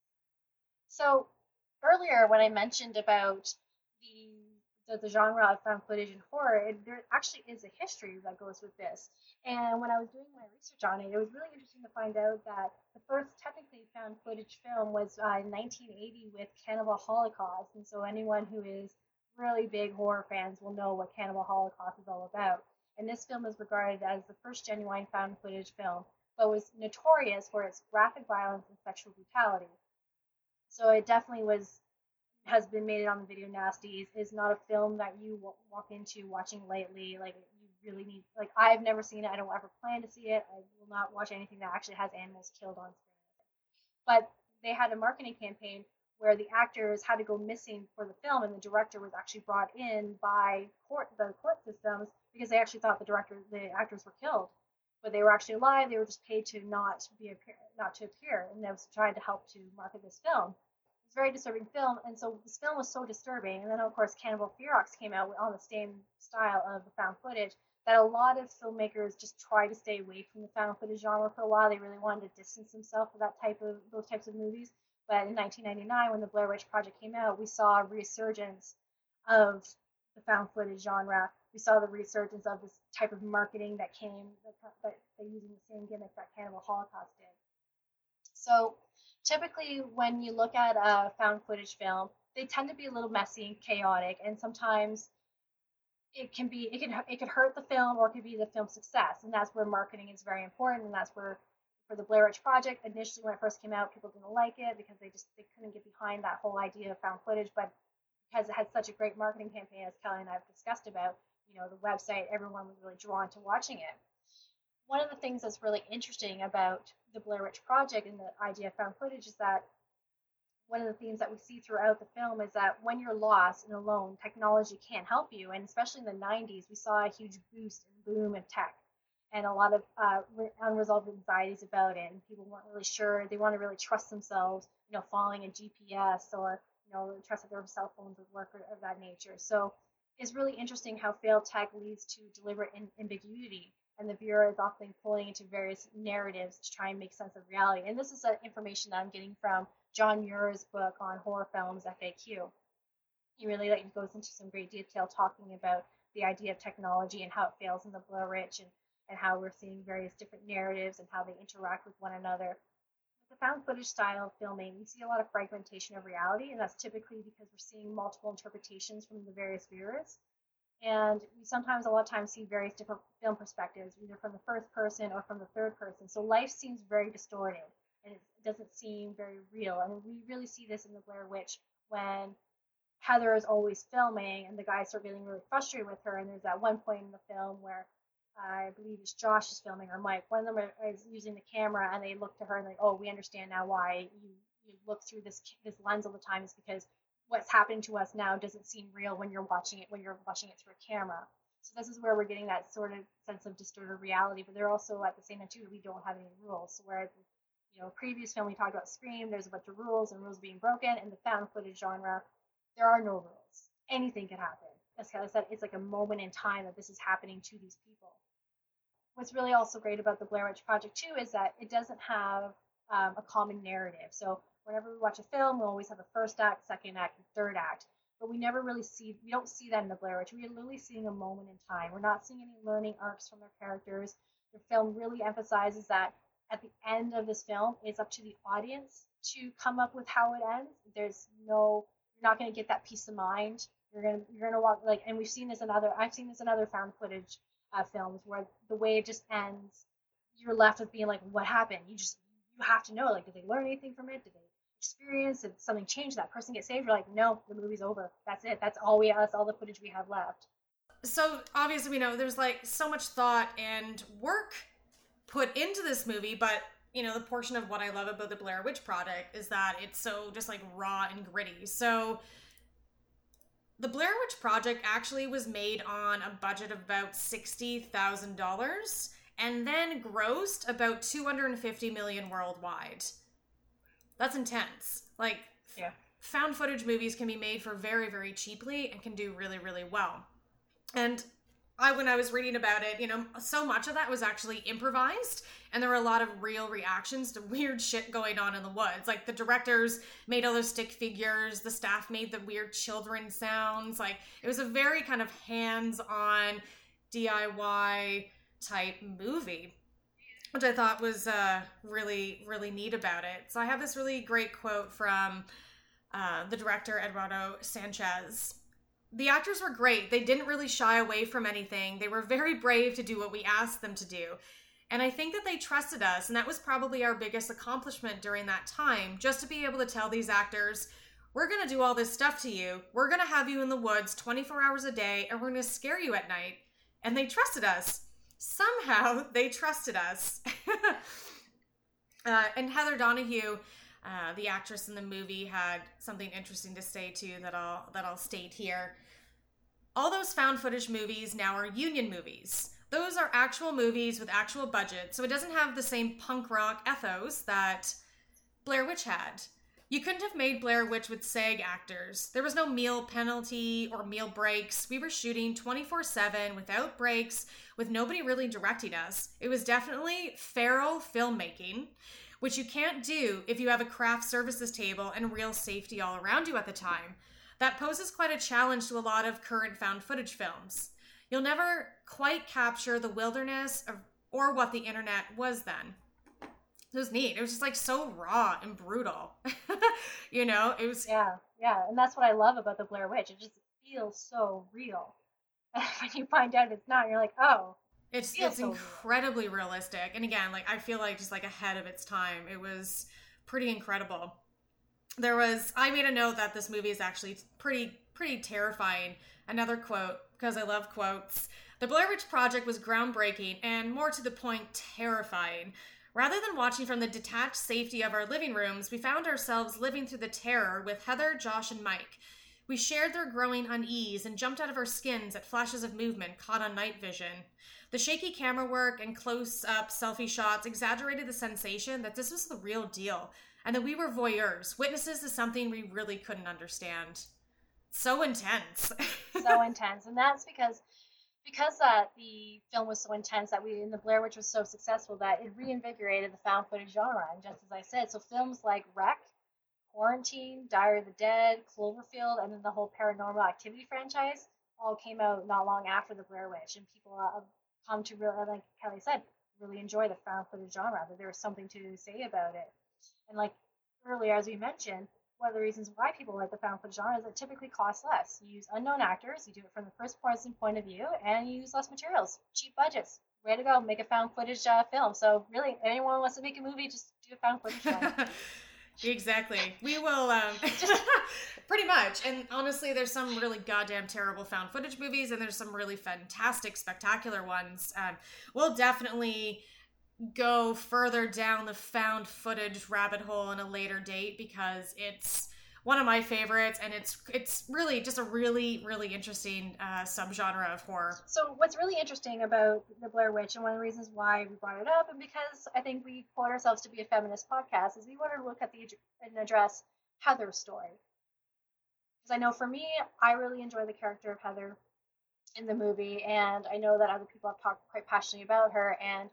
So earlier, when I mentioned about the the, the genre of found footage and horror, it, there actually is a history that goes with this. And when I was doing my research on it, it was really interesting to find out that the first technically found footage film was uh, in 1980 with Cannibal Holocaust. And so anyone who is really big horror fans will know what Cannibal Holocaust is all about. And this film is regarded as the first genuine found footage film, but was notorious for its graphic violence and sexual brutality. So it definitely was has been made on the video nasties is not a film that you walk into watching lightly. Like you really need. Like I've never seen it. I don't ever plan to see it. I will not watch anything that actually has animals killed on screen. But they had a marketing campaign where the actors had to go missing for the film, and the director was actually brought in by court the court systems because they actually thought the director the actors were killed, but they were actually alive. They were just paid to not be appear, not to appear, and they was trying to help to market this film. It's a very disturbing film, and so this film was so disturbing. And then of course Cannibal Ferox came out on the same style of the found footage that a lot of filmmakers just try to stay away from the found footage genre for a while. They really wanted to distance themselves from that type of those types of movies but in 1999, when the Blair Witch Project came out, we saw a resurgence of the found footage genre. We saw the resurgence of this type of marketing that came that, that using the same gimmick that Cannibal Holocaust did. So typically, when you look at a found footage film, they tend to be a little messy and chaotic, and sometimes it can be it can it could hurt the film or it could be the film's success, and that's where marketing is very important, and that's where for the Blair Witch Project. Initially, when it first came out, people didn't like it because they just they couldn't get behind that whole idea of found footage. But because it had such a great marketing campaign, as Kelly and I have discussed about, you know, the website, everyone was really drawn to watching it. One of the things that's really interesting about the Blair Witch Project and the idea of found footage is that one of the themes that we see throughout the film is that when you're lost and alone, technology can't help you. And especially in the 90s, we saw a huge boost and boom of tech and a lot of uh, unresolved anxieties about it. And people weren't really sure. They want to really trust themselves, you know, following a GPS or, you know, trust that their cell phones would work or of that nature. So it's really interesting how failed tech leads to deliberate ambiguity. And the viewer is often pulling into various narratives to try and make sense of reality. And this is information that I'm getting from John Muir's book on horror films FAQ. He really like goes into some great detail talking about the idea of technology and how it fails in the Blair Witch and and how we're seeing various different narratives and how they interact with one another. With the found footage style of filming, we see a lot of fragmentation of reality, and that's typically because we're seeing multiple interpretations from the various viewers. And we sometimes, a lot of times, see various different film perspectives, either from the first person or from the third person. So life seems very distorted, and it doesn't seem very real. And we really see this in the Blair Witch when Heather is always filming, and the guys start getting really frustrated with her. And there's that one point in the film where I believe it's Josh is filming or Mike. One of them is using the camera, and they look to her and like, "Oh, we understand now why you, you look through this this lens all the time is because what's happening to us now doesn't seem real when you're watching it when you're watching it through a camera." So this is where we're getting that sort of sense of distorted reality. But they're also at the same time too we don't have any rules. So whereas you know previous film we talked about Scream, there's a bunch of rules and rules being broken. In the found footage genre, there are no rules. Anything can happen. As Kelly said, it's like a moment in time that this is happening to these people what's really also great about the Blair Witch Project too is that it doesn't have um, a common narrative. So whenever we watch a film, we always have a first act, second act, and third act. But we never really see we don't see that in the Blair Witch. We're literally seeing a moment in time. We're not seeing any learning arcs from their characters. The film really emphasizes that at the end of this film, it's up to the audience to come up with how it ends. There's no you're not going to get that peace of mind. You're gonna you're gonna walk like, and we've seen this in other. I've seen this in other found footage uh, films where the way it just ends, you're left with being like, what happened? You just you have to know, like, did they learn anything from it? Did they experience? Did something changed, That person get saved? You're like, no, the movie's over. That's it. That's all we. That's all the footage we have left. So obviously, we know there's like so much thought and work put into this movie, but you know, the portion of what I love about the Blair Witch Project is that it's so just like raw and gritty. So the Blair Witch Project actually was made on a budget of about $60,000 and then grossed about 250 million worldwide. That's intense. Like yeah. found footage movies can be made for very very cheaply and can do really really well. And I when I was reading about it, you know, so much of that was actually improvised and there were a lot of real reactions to weird shit going on in the woods. Like the directors made all those stick figures, the staff made the weird children sounds. Like it was a very kind of hands-on DIY type movie. Which I thought was uh, really, really neat about it. So I have this really great quote from uh, the director Eduardo Sanchez the actors were great. They didn't really shy away from anything. They were very brave to do what we asked them to do. And I think that they trusted us, and that was probably our biggest accomplishment during that time, just to be able to tell these actors, we're going to do all this stuff to you. We're going to have you in the woods 24 hours a day and we're going to scare you at night. And they trusted us. Somehow they trusted us. uh, and Heather Donahue, uh, the actress in the movie, had something interesting to say too that I'll that I'll state here. All those found footage movies now are union movies. Those are actual movies with actual budget, so it doesn't have the same punk rock ethos that Blair Witch had. You couldn't have made Blair Witch with SAG actors. There was no meal penalty or meal breaks. We were shooting 24 7 without breaks, with nobody really directing us. It was definitely feral filmmaking, which you can't do if you have a craft services table and real safety all around you at the time. That poses quite a challenge to a lot of current found footage films. You'll never quite capture the wilderness or what the internet was then it was neat. It was just like so raw and brutal. you know, it was Yeah, yeah, and that's what I love about the Blair Witch. It just feels so real. And when you find out it's not, you're like, oh, it's feels it's so real. incredibly realistic. And again, like I feel like just like ahead of its time. It was pretty incredible. There was I made a note that this movie is actually pretty pretty terrifying. Another quote because I love quotes. The Blair Witch Project was groundbreaking and more to the point terrifying. Rather than watching from the detached safety of our living rooms, we found ourselves living through the terror with Heather, Josh, and Mike. We shared their growing unease and jumped out of our skins at flashes of movement caught on night vision. The shaky camera work and close up selfie shots exaggerated the sensation that this was the real deal and that we were voyeurs, witnesses to something we really couldn't understand. So intense. so intense, and that's because because uh, the film was so intense that we in the Blair Witch was so successful that it reinvigorated the found footage genre. And just as I said, so films like REC, Quarantine, Diary of the Dead, Cloverfield, and then the whole Paranormal Activity franchise all came out not long after the Blair Witch, and people uh, have come to really, like Kelly said, really enjoy the found footage genre. That there was something to say about it, and like earlier as we mentioned, one of the reasons why people like the found footage genre is it typically costs less. You use unknown actors, you do it from the first person point of view, and you use less materials, cheap budgets. Way to go, make a found footage uh, film. So really, anyone wants to make a movie, just do a found footage film. exactly. We will, um, pretty much. And honestly, there's some really goddamn terrible found footage movies, and there's some really fantastic, spectacular ones. Um, we'll definitely go further down the found footage rabbit hole in a later date because it's one of my favorites and it's it's really just a really really interesting uh, subgenre of horror So what's really interesting about the Blair Witch, and one of the reasons why we brought it up, and because I think we quote ourselves to be a feminist podcast, is we want to look at the and address Heather's story. Because I know for me, I really enjoy the character of Heather in the movie, and I know that other people have talked quite passionately about her. And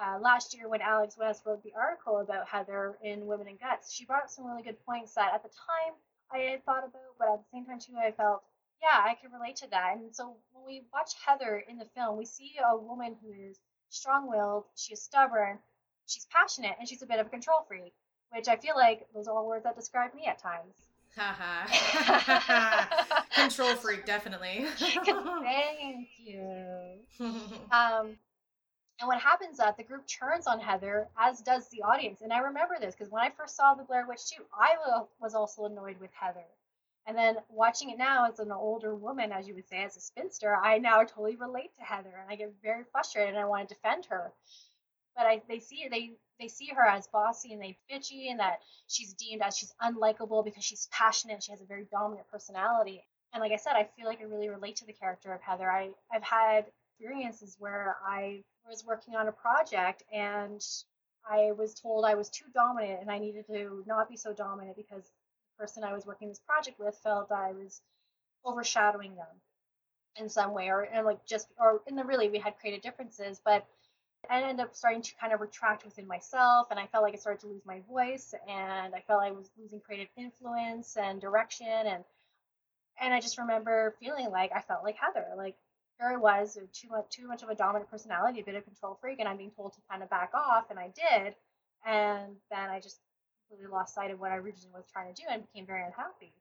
uh, last year, when Alex West wrote the article about Heather in Women and Guts, she brought up some really good points that at the time I had thought about, but at the same time too, I felt yeah, I can relate to that. And so when we watch Heather in the film, we see a woman who is strong willed, she is stubborn, she's passionate, and she's a bit of a control freak, which I feel like those are all words that describe me at times. Control freak definitely Thank you. Um, and what happens is that the group turns on Heather, as does the audience. And I remember this because when I first saw the Blair Witch 2, I was also annoyed with Heather. And then watching it now as an older woman, as you would say, as a spinster, I now totally relate to Heather, and I get very frustrated, and I want to defend her. But I, they see they they see her as bossy and they bitchy, and that she's deemed as she's unlikable because she's passionate. And she has a very dominant personality. And like I said, I feel like I really relate to the character of Heather. I I've had experiences where I was working on a project and I was told I was too dominant and I needed to not be so dominant because the person I was working this project with felt I was overshadowing them in some way or and like just or in the really we had creative differences but I ended up starting to kind of retract within myself and I felt like I started to lose my voice and I felt I was losing creative influence and direction and and I just remember feeling like I felt like Heather like here I was too much too much of a dominant personality, a bit of control freak, and I'm being told to kind of back off, and I did, and then I just completely lost sight of what I originally was trying to do and became very unhappy.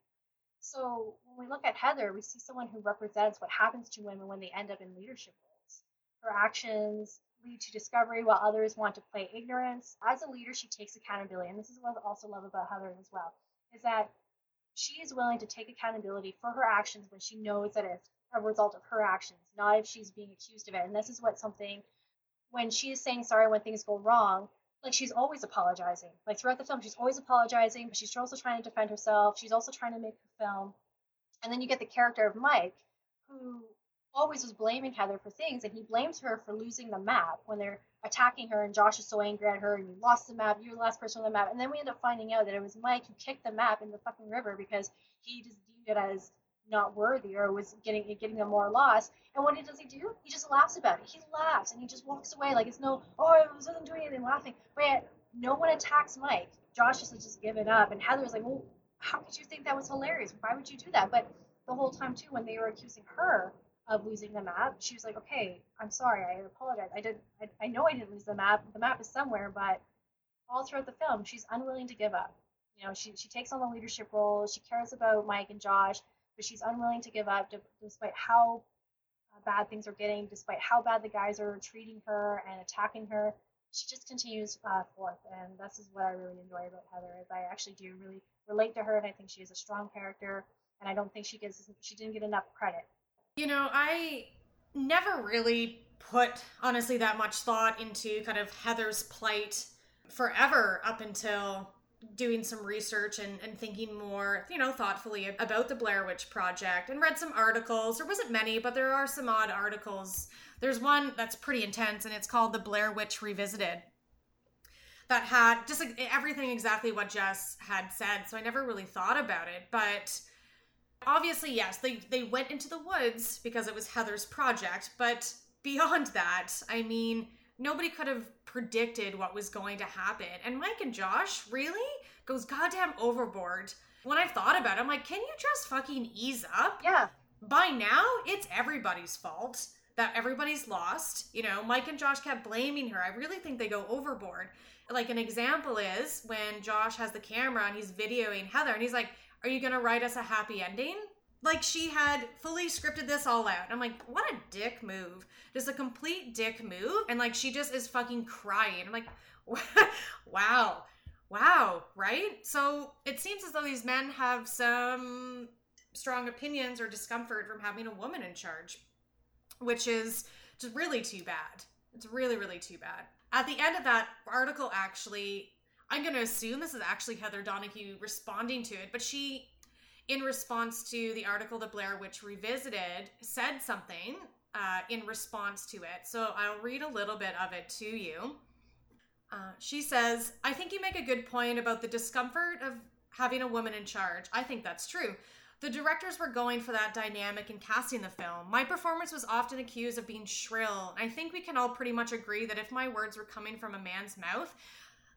So when we look at Heather, we see someone who represents what happens to women when they end up in leadership roles. Her actions lead to discovery while others want to play ignorance. As a leader, she takes accountability, and this is what I also love about Heather as well, is that she is willing to take accountability for her actions when she knows that it's a result of her actions, not if she's being accused of it. And this is what something when she is saying sorry when things go wrong, like she's always apologizing. Like throughout the film, she's always apologizing, but she's also trying to defend herself. She's also trying to make the film. And then you get the character of Mike, who always was blaming Heather for things, and he blames her for losing the map when they're attacking her, and Josh is so angry at her, and you lost the map, you're the last person on the map. And then we end up finding out that it was Mike who kicked the map in the fucking river because he just deemed it as not worthy or was getting getting them more lost. And what does he do? He just laughs about it. He laughs and he just walks away like it's no, oh, I wasn't doing anything, laughing. But yet, no one attacks Mike. Josh is just given up, and Heather's like, well, how could you think that was hilarious? Why would you do that? But the whole time too, when they were accusing her of losing the map, she was like, okay, I'm sorry, I apologize. I did, I, I know I didn't lose the map. The map is somewhere, but all throughout the film, she's unwilling to give up. You know, she she takes on the leadership role. She cares about Mike and Josh, but she's unwilling to give up despite how uh, bad things are getting, despite how bad the guys are treating her and attacking her. She just continues uh, forth, and this is what I really enjoy about Heather. Is I actually do really relate to her, and I think she is a strong character, and I don't think she gets she didn't get enough credit. You know, I never really put honestly that much thought into kind of Heather's plight forever up until doing some research and, and thinking more, you know, thoughtfully about the Blair Witch Project and read some articles. There wasn't many, but there are some odd articles. There's one that's pretty intense and it's called The Blair Witch Revisited. That had just like everything exactly what Jess had said. So I never really thought about it. But obviously, yes, they, they went into the woods because it was Heather's project. But beyond that, I mean, nobody could have predicted what was going to happen. And Mike and Josh really goes goddamn overboard. When I thought about it, I'm like, can you just fucking ease up? Yeah. By now, it's everybody's fault that everybody's lost. You know, Mike and Josh kept blaming her. I really think they go overboard. Like an example is when Josh has the camera and he's videoing Heather and he's like, Are you gonna write us a happy ending? Like she had fully scripted this all out. I'm like, what a dick move. Just a complete dick move. And like she just is fucking crying. I'm like, wow. Wow, right? So it seems as though these men have some strong opinions or discomfort from having a woman in charge, which is just really too bad. It's really, really too bad. At the end of that article, actually, I'm going to assume this is actually Heather Donahue responding to it, but she in response to the article the Blair Witch Revisited, said something uh, in response to it. So I'll read a little bit of it to you. Uh, she says, I think you make a good point about the discomfort of having a woman in charge. I think that's true. The directors were going for that dynamic in casting the film. My performance was often accused of being shrill. I think we can all pretty much agree that if my words were coming from a man's mouth,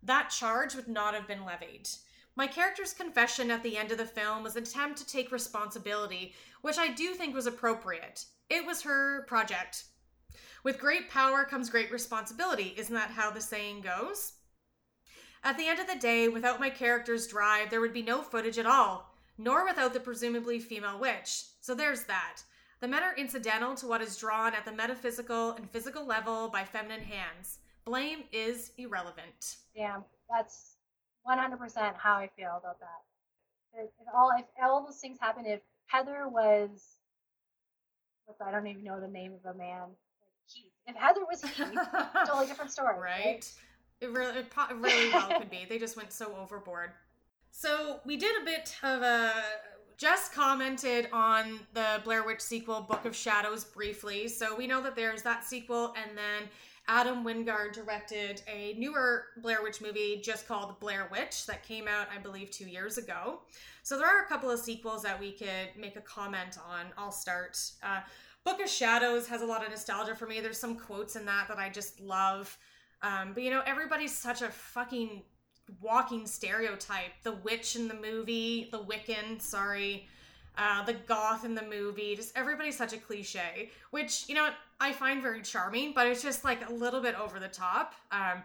that charge would not have been levied. My character's confession at the end of the film was an attempt to take responsibility, which I do think was appropriate. It was her project. With great power comes great responsibility. Isn't that how the saying goes? At the end of the day, without my character's drive, there would be no footage at all, nor without the presumably female witch. So there's that. The men are incidental to what is drawn at the metaphysical and physical level by feminine hands. Blame is irrelevant. Yeah, that's 100% how I feel about that. If, if all if all those things happen, if Heather was, I don't even know the name of a man, like Heath. If Heather was Heath, totally different story, right? right? It really, it really well could be. They just went so overboard. So we did a bit of a. Jess commented on the Blair Witch sequel, Book of Shadows, briefly. So we know that there's that sequel, and then Adam Wingard directed a newer Blair Witch movie just called Blair Witch that came out, I believe, two years ago. So there are a couple of sequels that we could make a comment on. I'll start. Uh, Book of Shadows has a lot of nostalgia for me. There's some quotes in that that I just love. Um, but you know, everybody's such a fucking walking stereotype. The witch in the movie, the Wiccan, sorry, uh, the goth in the movie, just everybody's such a cliche, which, you know, I find very charming, but it's just like a little bit over the top. Um,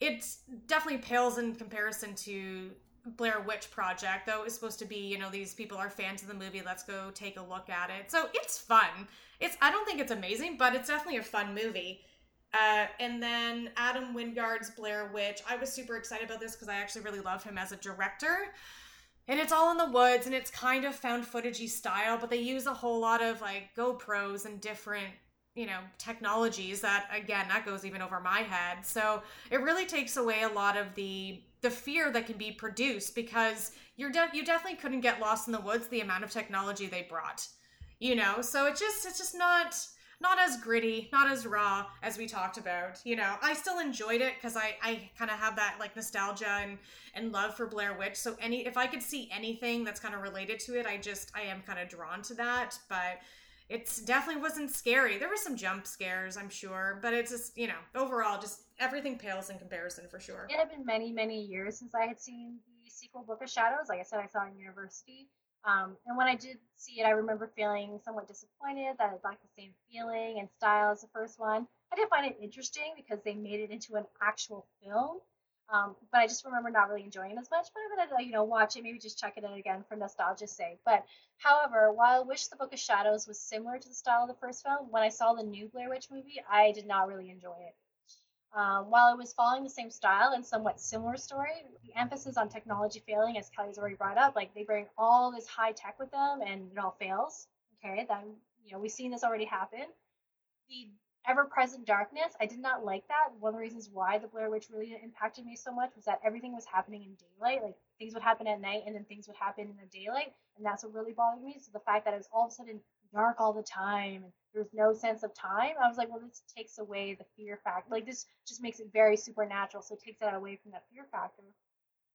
it definitely pales in comparison to Blair Witch Project, though it's supposed to be, you know, these people are fans of the movie. Let's go take a look at it. So it's fun. It's I don't think it's amazing, but it's definitely a fun movie. Uh, and then Adam Wingard's Blair Witch. I was super excited about this because I actually really love him as a director. And it's all in the woods and it's kind of found footagey style but they use a whole lot of like gopros and different you know technologies that again that goes even over my head. So it really takes away a lot of the the fear that can be produced because you're de- you definitely couldn't get lost in the woods the amount of technology they brought you know? So it just it's just not not as gritty not as raw as we talked about you know. I still enjoyed it because i i kind of have that like nostalgia and and love for blair witch. So any if i could see anything that's kind of related to it i just i am kind of drawn to that. But it definitely wasn't scary. There were some jump scares i'm sure but it's just you know overall just everything pales in comparison for sure. It had been many, many years since I had seen the sequel, Book of Shadows. Like I said, I saw it in university. Um, and when I did see it, I remember feeling somewhat disappointed that it lacked the same feeling and style as the first one. I did find it interesting because they made it into an actual film. Um, but I just remember not really enjoying it as much. But I'm gonna, you know, watch it, maybe just check it out again for nostalgia's sake. But however, while I wish the Book of Shadows was similar to the style of the first film, when I saw the new Blair Witch movie, I did not really enjoy it. Um, while it was following the same style and somewhat similar story, the emphasis on technology failing, as Kelly's already brought up, like they bring all this high tech with them and it all fails. Okay, then you know we've seen this already happen. The ever-present darkness, I did not like that. One of the reasons why the Blair Witch really impacted me so much was that everything was happening in daylight. Like things would happen at night and then things would happen in the daylight, and that's what really bothered me. So the fact that it was all of a sudden dark all the time and there was no sense of time, I was like, well, this takes away the fear factor. Like this just makes it very supernatural, so it takes that away from that fear factor.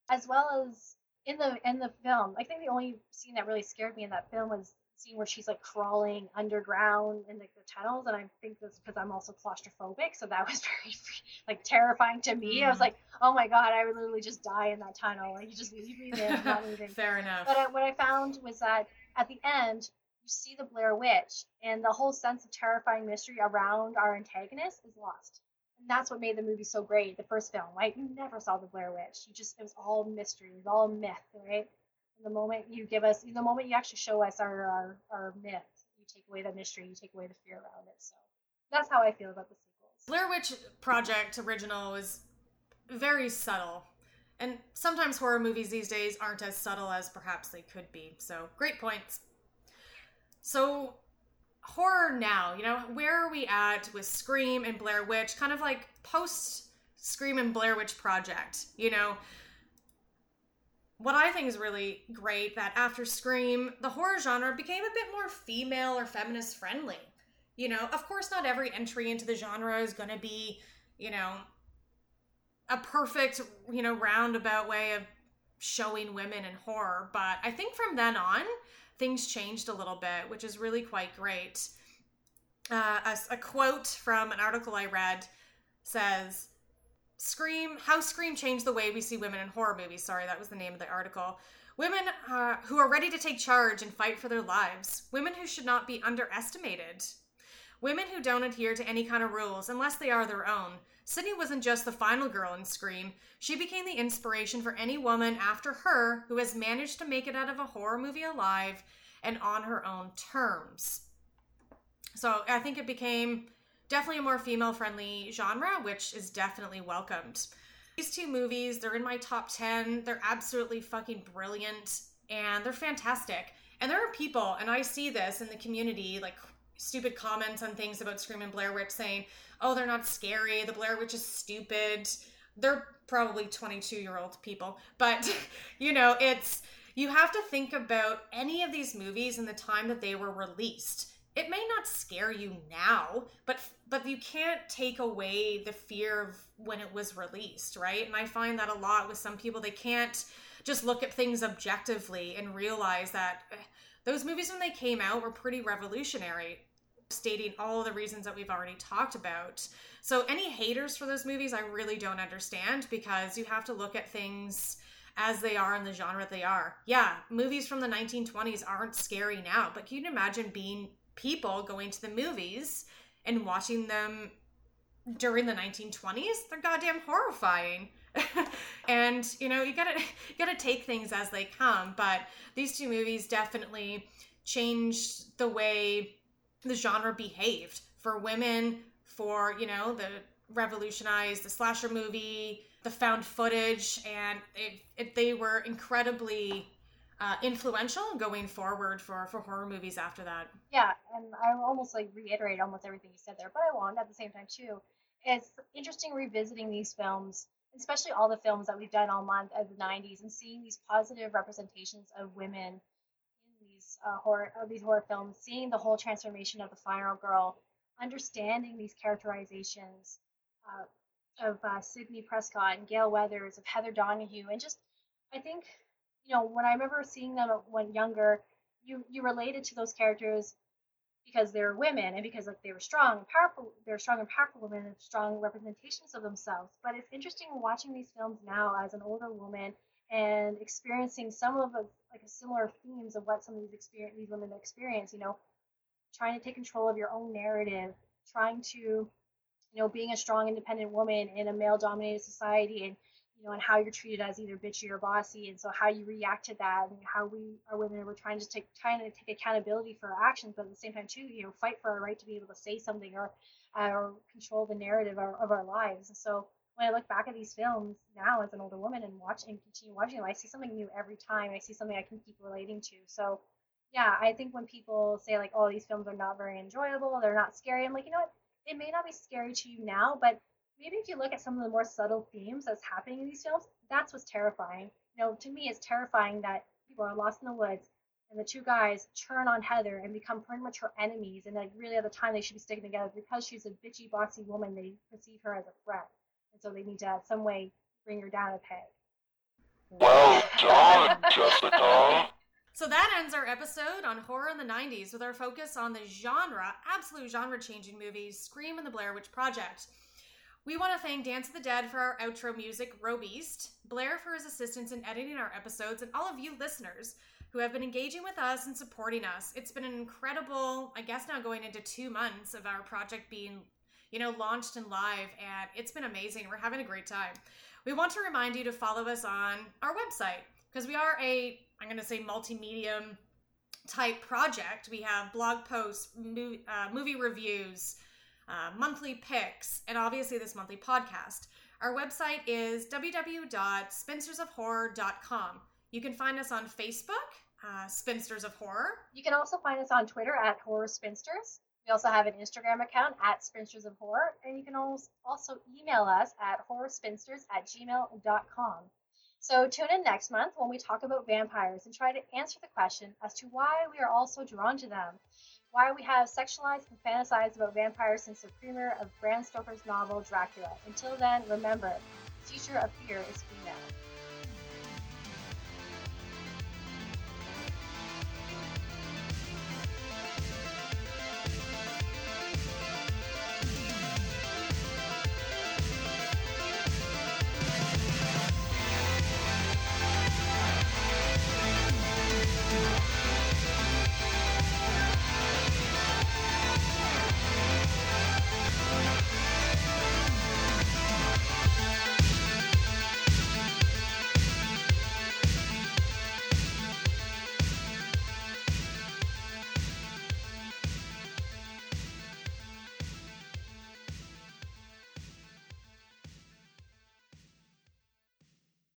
As well as in the in the film, I think the only scene that really scared me in that film was the scene where she's like crawling underground in like the tunnels, and I think that's because I'm also claustrophobic, so that was very like terrifying to me. I was Mm. like, oh my god, I would literally just die in that tunnel. Like you just leave me there, I'm not leaving. fair enough But I, what I found was that at the end, you see the Blair Witch, and the whole sense of terrifying mystery around our antagonist is lost. And that's what made the movie so great. The first film, right? You never saw the Blair Witch. You just it was all mystery, it was all myth, right? And the moment you give us, the moment you actually show us our our, our myth, you take away the mystery, you take away the fear around it. So that's how I feel about the sequels. Blair Witch Project original was very subtle. And sometimes horror movies these days aren't as subtle as perhaps they could be. So, great points. So, horror now, you know, where are we at with Scream and Blair Witch? Kind of like post Scream and Blair Witch Project, you know? What I think is really great that after Scream, the horror genre became a bit more female or feminist friendly. You know, of course, not every entry into the genre is going to be, you know, a perfect, you know, roundabout way of showing women in horror. But I think from then on, things changed a little bit, which is really quite great. Uh, a, a quote from an article I read says, Scream, how Scream changed the way we see women in horror movies. Sorry, that was the name of the article. Women uh, who are ready to take charge and fight for their lives. Women who should not be underestimated. Women who don't adhere to any kind of rules unless they are their own. Sidney wasn't just the final girl in Scream. She became the inspiration for any woman after her who has managed to make it out of a horror movie alive and on her own terms. So I think it became definitely a more female friendly genre, which is definitely welcomed. These two movies, they're in my top 10. They're absolutely fucking brilliant and they're fantastic. And there are people, and I see this in the community, like stupid comments on things about Scream and Blair Witch saying, oh, they're not scary. The Blair Witch is stupid. They're probably 22 year old people. But, you know, it's, you have to think about any of these movies and the time that they were released. It may not scare you now, but but you can't take away the fear of when it was released, right? And I find that a lot with some people they can't just look at things objectively and realize that eh, those movies when they came out were pretty revolutionary stating all the reasons that we've already talked about. So any haters for those movies I really don't understand because you have to look at things as they are in the genre they are. Yeah, movies from the 1920s aren't scary now, but can you imagine being people going to the movies and watching them during the 1920s? They're goddamn horrifying. and you know you gotta you gotta take things as they come but these two movies definitely changed the way the genre behaved for women for you know the revolutionized the slasher movie the found footage and it, it, they were incredibly uh, influential going forward for for horror movies after that. Yeah, and I almost like reiterate almost everything you said there, but I won't at the same time too. It's interesting revisiting these films, especially all the films that we've done all month of the '90s, and seeing these positive representations of women in these uh, horror of these horror films, seeing the whole transformation of the final girl, understanding these characterizations uh, of uh, Sidney Prescott and Gale Weathers, of Heather Donahue, and just I think you know, when I remember seeing them when younger, you you related to those characters because they're women and because like they were strong and powerful. They're strong and powerful women and strong representations of themselves. But it's interesting watching these films now as an older woman and experiencing some of the like similar themes of what some of these experience these women experience. You know, trying to take control of your own narrative, trying to, you know, being a strong, independent woman in a male-dominated society and you know, and how you're treated as either bitchy or bossy, and so how you react to that, and how we are women we're trying to take trying to take accountability for our actions, but at the same time too, you know, fight for our right to be able to say something or uh, or control the narrative of, of our lives. And so when I look back at these films now as an older woman and watch and continue watching them, I see something new every time. I see something I can keep relating to. So yeah, I think when people say like, oh, these films are not very enjoyable, they're not scary, I'm like, you know what? It may not be scary to you now, but maybe if you look at some of the more subtle themes that's happening in these films, that's what's terrifying. You know, to me, it's terrifying that people are lost in the woods and the two guys turn on Heather and become pretty much her enemies. And like, really, at the time, they should be sticking together because she's a bitchy, bossy woman. They perceive her as a threat, and so they need to, in some way, bring her down a peg. Well done, Jessica. So that ends our episode on horror in the 90s with our focus on the genre, absolute genre changing movies Scream and the Blair Witch Project. We want to thank Dance of the Dead for our outro music, Robeast, Blair for his assistance in editing our episodes, and all of you listeners who have been engaging with us and supporting us. It's been an incredible, I guess now going into two months of our project being, you know, launched and live, and it's been amazing. We're having a great time. We want to remind you to follow us on our website because we are a, I'm going to say, multimedia type project. We have blog posts, uh, movie reviews, uh, monthly picks, and obviously this monthly podcast. Our website is www.spinstersofhorror.com. You can find us on Facebook, uh, Spinsters of Horror. You can also find us on Twitter at Horror Spinsters. We also have an Instagram account at Spinsters of Horror, and you can also email us at horrorspinsters at gmail.com. So tune in next month when we talk about vampires and try to answer the question as to why we are all so drawn to them why we have sexualized and fantasized about vampires since the premiere of Bram Stoker's novel Dracula. Until then, remember, the future of fear is female.